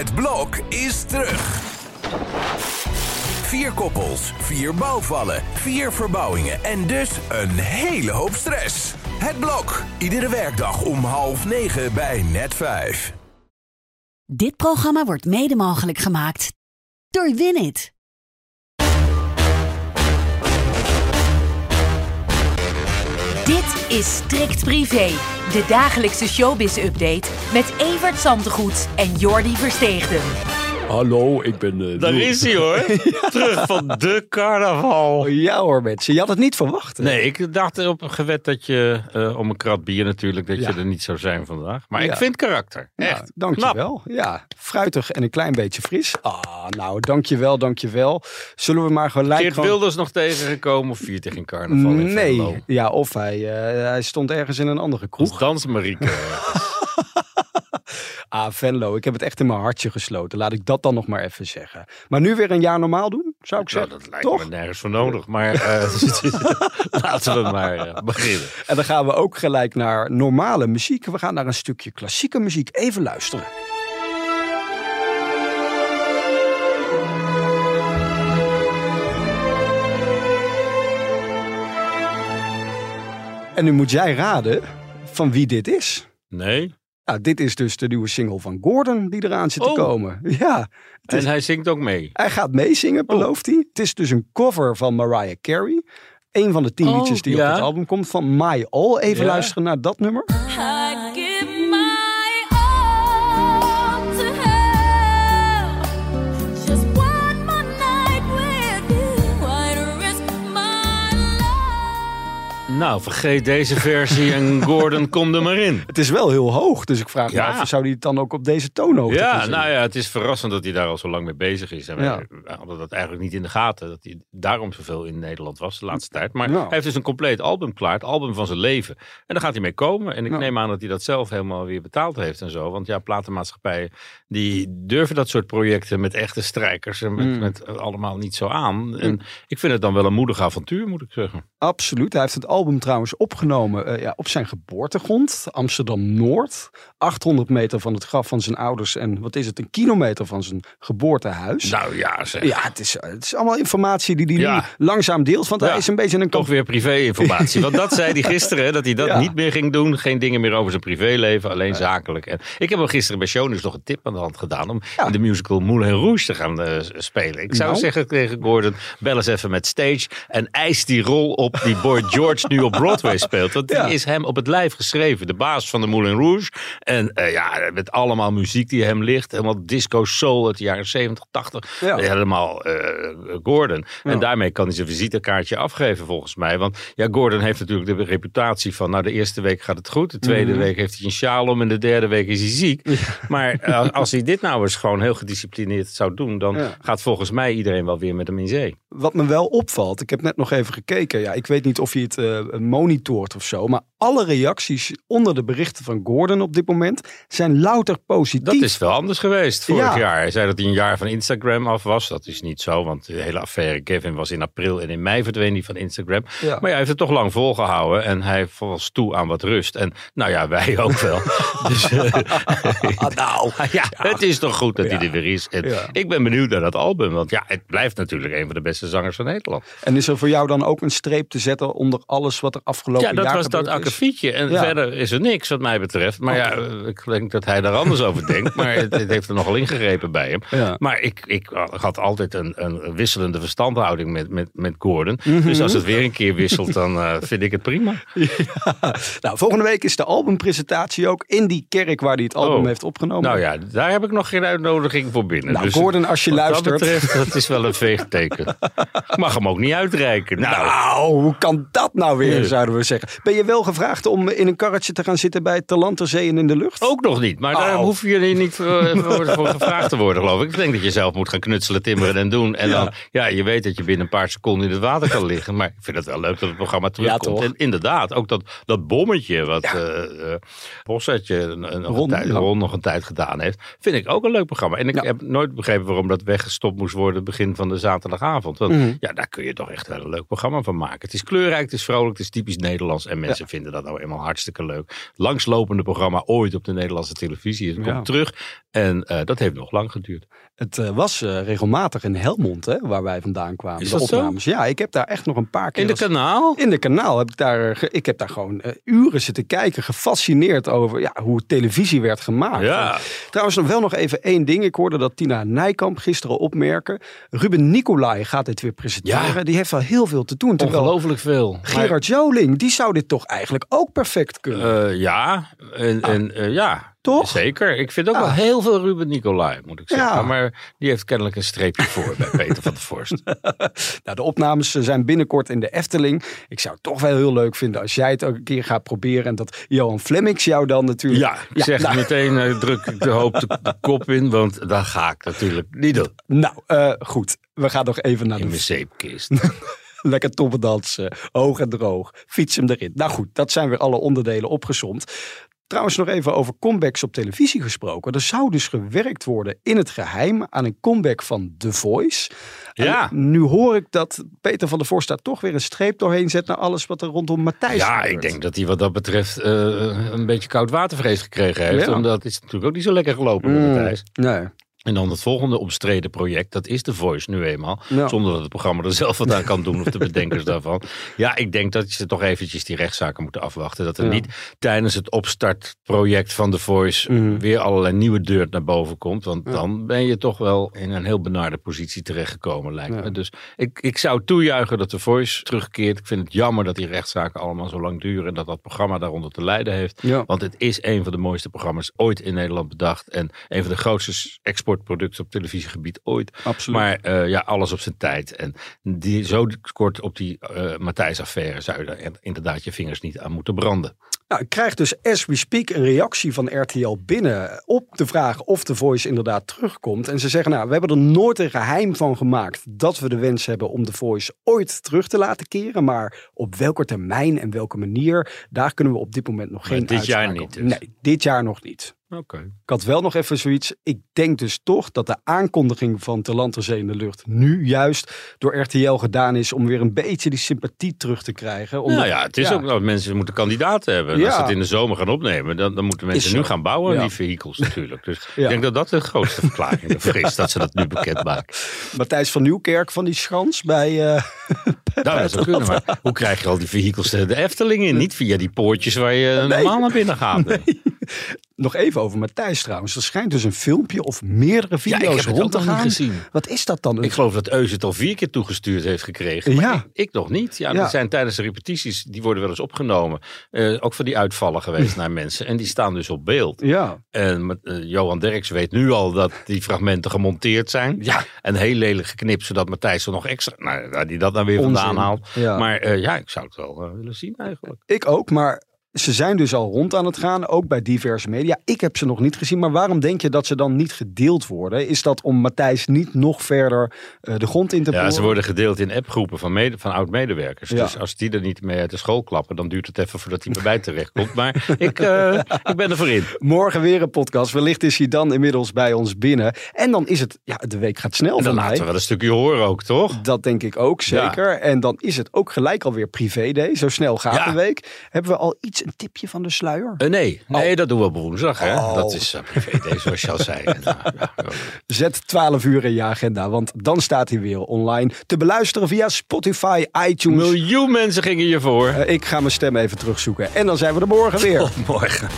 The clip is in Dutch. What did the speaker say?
Het blok is terug. Vier koppels, vier bouwvallen, vier verbouwingen en dus een hele hoop stress. Het blok, iedere werkdag om half negen bij net vijf. Dit programma wordt mede mogelijk gemaakt door Winit. Dit is Strikt Privé, de dagelijkse showbiz-update met Evert Zantegoed en Jordi Versteegden. Hallo, ik ben... eh, Daar is hij hoor. Terug van de carnaval. Ja hoor mensen, je had het niet verwacht. hè? Nee, ik dacht erop gewet dat je, eh, om een krat bier natuurlijk, dat Ja. je er niet zou zijn vandaag. Maar Ja. ik vind karakter. Nou, Echt. dankjewel. Ja, fruitig en een klein beetje fris. Ah, nou, dankjewel, dankjewel. Zullen we maar gelijk... Geert gewoon- Wilders nog tegengekomen of viert hij geen carnaval in Venlo? Nee, ja, of hij, eh, hij stond ergens in een andere Als kroeg. dansmarieke. Ah, Venlo, ik heb het echt in mijn hartje gesloten. Laat ik dat dan nog maar even zeggen. Maar nu weer een jaar normaal doen, zou ik nou, zeggen. dat lijkt Toch? me nergens voor nodig. Maar eh, laten we maar eh, beginnen. En dan gaan we ook gelijk naar normale muziek. We gaan naar een stukje klassieke muziek. Even luisteren. En nu moet jij raden van wie dit is. Nee. Nou, dit is dus de nieuwe single van Gordon die eraan zit te Oh. komen. Ja, is- En hij zingt ook mee. hij gaat meezingen, Oh. belooft hij. Het is dus een cover van Mariah Carey. Een van de tien Oh, liedjes die op het album komt van My All. Even Ja. luisteren naar dat nummer. I give my Nou, vergeet deze versie en Gordon, kom er maar in. Het is wel heel hoog, dus ik vraag Ja. me af, zou hij het dan ook op deze toonhoogte Ja, nou ja, het is verrassend dat hij daar al zo lang mee bezig is. En wij Ja. wij hadden dat eigenlijk niet in de gaten. Dat hij daarom zoveel in Nederland was de laatste tijd. Maar Nou. hij heeft dus een compleet album klaar. Het album van zijn leven. En daar gaat hij mee komen. En ik Nou. neem aan dat hij dat zelf helemaal weer betaald heeft en zo. Want ja, platenmaatschappijen die durven dat soort projecten met echte strijkers. En met, Mm. met allemaal niet zo aan. En ik vind het dan wel een moedig avontuur, moet ik zeggen. Absoluut. Hij heeft het album trouwens opgenomen eh, ja, op zijn geboortegrond, Amsterdam-Noord. 800 meter van het graf van zijn ouders en wat is het, een kilometer van zijn geboortehuis. Nou ja, zeg. ja, het is, het is allemaal informatie die hij Ja. nu langzaam deelt, want Ja. hij is een beetje een Toch weer privé-informatie. Want dat zei hij gisteren, dat hij dat niet meer ging doen. Geen dingen meer over zijn privéleven, alleen zakelijk. En ik heb hem gisteren bij Shownieuws nog een tip aan de hand gedaan... om de musical Moulin Rouge te gaan eh, spelen. Ik zou Nou. zeggen tegen Gordon, bel eens even met stage... en eis die rol op die Boy George nu op Broadway speelt. Want Ja. die is hem op het lijf geschreven. De baas van de Moulin Rouge. En eh, ja, met allemaal muziek die hem ligt. Helemaal disco soul uit de jaren 70, 80. Ja. Helemaal eh, Gordon. En daarmee kan hij zijn visitekaartje afgeven volgens mij. Want ja, Gordon heeft natuurlijk de reputatie van... nou, de eerste week gaat het goed. De tweede Mhm. week heeft hij een sjaal om. En de derde week is hij ziek. Maar eh, als hij dit nou eens gewoon heel gedisciplineerd zou doen... dan gaat volgens mij iedereen wel weer met hem in zee. Wat me wel opvalt, ik heb net nog even gekeken. Ja, ik weet niet of je het monitort of zo. Maar alle reacties onder de berichten van Gordon op dit moment zijn louter positief. Dat is wel anders geweest vorig Ja. jaar. Hij zei dat hij een jaar van Instagram af was. Dat is niet zo, want de hele affaire Kevin was in april en in mei verdween hij van Instagram. Ja. Maar ja, hij heeft het toch lang volgehouden en hij was toe aan wat rust. En nou ja, wij ook wel. dus, eh, nou, ja, het is toch goed dat hij er weer is. Ik ben benieuwd naar dat album, want ja, het blijft natuurlijk een van de beste zangers van Nederland. En is er voor jou dan ook een streep te zetten onder alles wat er afgelopen Ja, dat jaar was dat akkefietje. En Ja. verder is er niks wat mij betreft. Maar ja, ik denk dat hij daar anders over denkt. Maar het, het heeft er nogal ingegrepen bij hem. Ja. Maar ik, ik had altijd een, een wisselende verstandhouding met, met, met Gordon. Mhm. Dus als het weer een keer wisselt, dan eh, vind ik het prima. Nou, volgende week is de albumpresentatie ook in die kerk waar hij het album Oh. heeft opgenomen. Nou ja, daar heb ik nog geen uitnodiging voor binnen. Nou, dus Gordon, als je luistert. dat betreft, dat is wel een veegteken. Ik mag hem ook niet uitreiken. Nou, Nou, hoe kan dat nou weer, zouden we zeggen. Ben je wel gevraagd om in een karretje te gaan zitten bij Talanterzee en in de lucht? Ook nog niet, maar daar Oh. hoef je niet voor, voor, voor gevraagd te worden, geloof ik. Ik denk dat je zelf moet gaan knutselen, timmeren en doen. En Ja. dan, ja, je weet dat je binnen een paar seconden in het water kan liggen. Maar ik vind het wel leuk dat het programma terugkomt. toch? en inderdaad, ook dat, dat bommetje wat eh eh, Bossetje een, een, nog, Ron, een tijd, ja. Ron nog een tijd gedaan heeft. Vind ik ook een leuk programma. En ik Ja. heb nooit begrepen waarom dat weggestopt moest worden begin van de zaterdagavond. Want Mhm. ja, daar kun je toch echt wel een leuk programma van maken. Het is kleurrijk, het is vrolijk, het is typisch Nederlands. En mensen vinden dat nou helemaal hartstikke leuk. Langslopende programma ooit op de Nederlandse televisie. Het komt terug. En eh, dat heeft nog lang geduurd. Het eh, was eh, regelmatig in Helmond, hè, waar wij vandaan kwamen. Is de zo? opnames. Ja, ik heb daar echt nog een paar keer. In de als- kanaal? in de kanaal heb ik daar, ik heb daar gewoon uren zitten kijken, gefascineerd over ja, hoe televisie werd gemaakt. Ja. En trouwens, nog wel nog even één ding. Ik hoorde dat Tina Nijkamp gisteren opmerken. Ruben Nicolai gaat dit weer presenteren. Ja. Die heeft wel heel veel te doen. Ongelooflijk veel. Gerard Joling, die zou dit toch eigenlijk ook perfect kunnen. Eh, ja, en, en eh, ja. Toch? Zeker. Ik vind ook Ja. wel heel veel Ruben Nicolai, moet ik zeggen. Ja. Maar die heeft kennelijk een streepje voor bij Peter van der Vorst. Nou, de opnames eh, zijn binnenkort in de Efteling. Ik zou het toch wel heel leuk vinden als jij het ook een keer gaat proberen. En dat Johan Flemmings jou dan natuurlijk... Ja, ik zeg nou, meteen, druk ik de hoop de, de kop in, want dat ga ik natuurlijk niet doen. Nou, goed. We gaan nog even naar In de mijn zeepkist. Lekker toppendansen, hoog en droog, fiets hem erin. Nou goed, dat zijn weer alle onderdelen opgezomd. Trouwens nog even over comebacks op televisie gesproken. Er zou dus gewerkt worden in het geheim aan een comeback van The Voice. En Ja. nu hoor ik dat Peter van der Voorst daar toch weer een streep doorheen zet naar alles wat er rondom Matthijs Ja, gebeurt. ik denk dat hij wat dat betreft eh, een beetje koud watervrees gekregen heeft. Ja. Omdat het is natuurlijk ook niet zo lekker gelopen met Mm, Matthijs. Nee. En dan het volgende omstreden project, dat is The Voice nu eenmaal. Zonder dat het programma er zelf wat aan kan doen of de bedenkers daarvan. Ja, ik denk dat ze toch eventjes die rechtszaken moeten afwachten. Dat er Ja. niet tijdens het opstartproject van The Voice Mhm. weer allerlei nieuwe deur naar boven komt. Want Ja. dan ben je toch wel in een heel benarde positie terechtgekomen, lijkt Ja. me. Dus ik, ik zou toejuichen dat The Voice terugkeert. Ik vind het jammer dat die rechtszaken allemaal zo lang duren. En dat dat programma daaronder te lijden heeft. Ja. Want het is een van de mooiste programma's ooit in Nederland bedacht. En een van de grootste exportproducten op televisiegebied ooit. Absoluut. Maar eh, ja, alles op zijn tijd. En die, zo kort op die eh Matthijs-affaire zou je er inderdaad je vingers niet aan moeten branden. Nou, ik krijg dus as we speak een reactie van RTL binnen op de vraag of de Voice inderdaad terugkomt. En ze zeggen, nou, we hebben er nooit een geheim van gemaakt dat we de wens hebben om de Voice ooit terug te laten keren. Maar op welke termijn en welke manier, daar kunnen we op dit moment nog Maar geen dit jaar niet dus. Nee, dit jaar nog niet. Oké. Ik had wel nog even zoiets. Ik denk dus toch dat de aankondiging van Land, Ter Zee in de Lucht nu juist door RTL gedaan is om weer een beetje die sympathie terug te krijgen. Omdat- Nou ja, het is ja. ook dat mensen moeten kandidaten hebben. Ja. Als ze het in de zomer gaan opnemen, dan, dan moeten mensen nu gaan bouwen, Ja. die vehicles natuurlijk. Dus ik denk dat dat de grootste verklaring ervoor is, dat ze dat nu bekendmaken. Matthijs van Nieuwkerk van die schans bij... eh, Nou, dat zou kunnen, maar hoe krijg je al die vehicles de, Efteling in? Niet via die poortjes waar je normaal naar binnen gaat. Nog even over Matthijs trouwens. Er schijnt dus een filmpje of meerdere Ja, video's het rond te gaan. gezien. Wat is dat dan? Ik geloof dat Eus het al vier keer toegestuurd heeft gekregen. Maar Ja. ik, ik nog niet. Ja, Ja. Die zijn tijdens de repetities, die worden wel eens opgenomen. eh, ook van die uitvallen geweest naar mensen. En die staan dus op beeld. Ja, En eh, Johan Derks weet nu al dat die fragmenten gemonteerd zijn. Ja. En heel lelijk geknipt, zodat Matthijs er nog extra... Nou, die dat nou weer Onzin. vandaan haalt. Ja. Maar eh, ja, ik zou het wel willen zien eigenlijk. ik ook. Maar ze zijn dus al rond aan het gaan. Ook bij diverse media. Ik heb ze nog niet gezien. Maar waarom denk je dat ze dan niet gedeeld worden? Is dat om Matthijs niet nog verder eh, de grond in te Ja, boren? ze worden gedeeld in appgroepen van, mede, van oud-medewerkers. Ja. Dus als die er niet mee uit de school klappen, dan duurt het even voordat hij bij mij terecht komt. Maar ik, eh, ik ben er voor in. Morgen weer een podcast. Wellicht is hij dan inmiddels bij ons binnen. En dan is het... Ja, de week gaat snel En dan laten we wel een stukje horen ook, toch? Dat denk ik ook zeker. En dan is het ook gelijk alweer privé day. Zo snel gaat Ja. de week. Hebben we al iets, een tipje van de sluier? Eh, nee, nee, dat doen we op woensdag. Hè? Oh. Dat is uh, privé, zoals je al zei. En, ja, ja. Zet 12 uur in je agenda, want dan staat hij weer online te beluisteren via Spotify, iTunes. Miljoen mensen gingen hiervoor. Eh, ik ga mijn stem even terugzoeken. En dan zijn we er morgen weer. Morgen.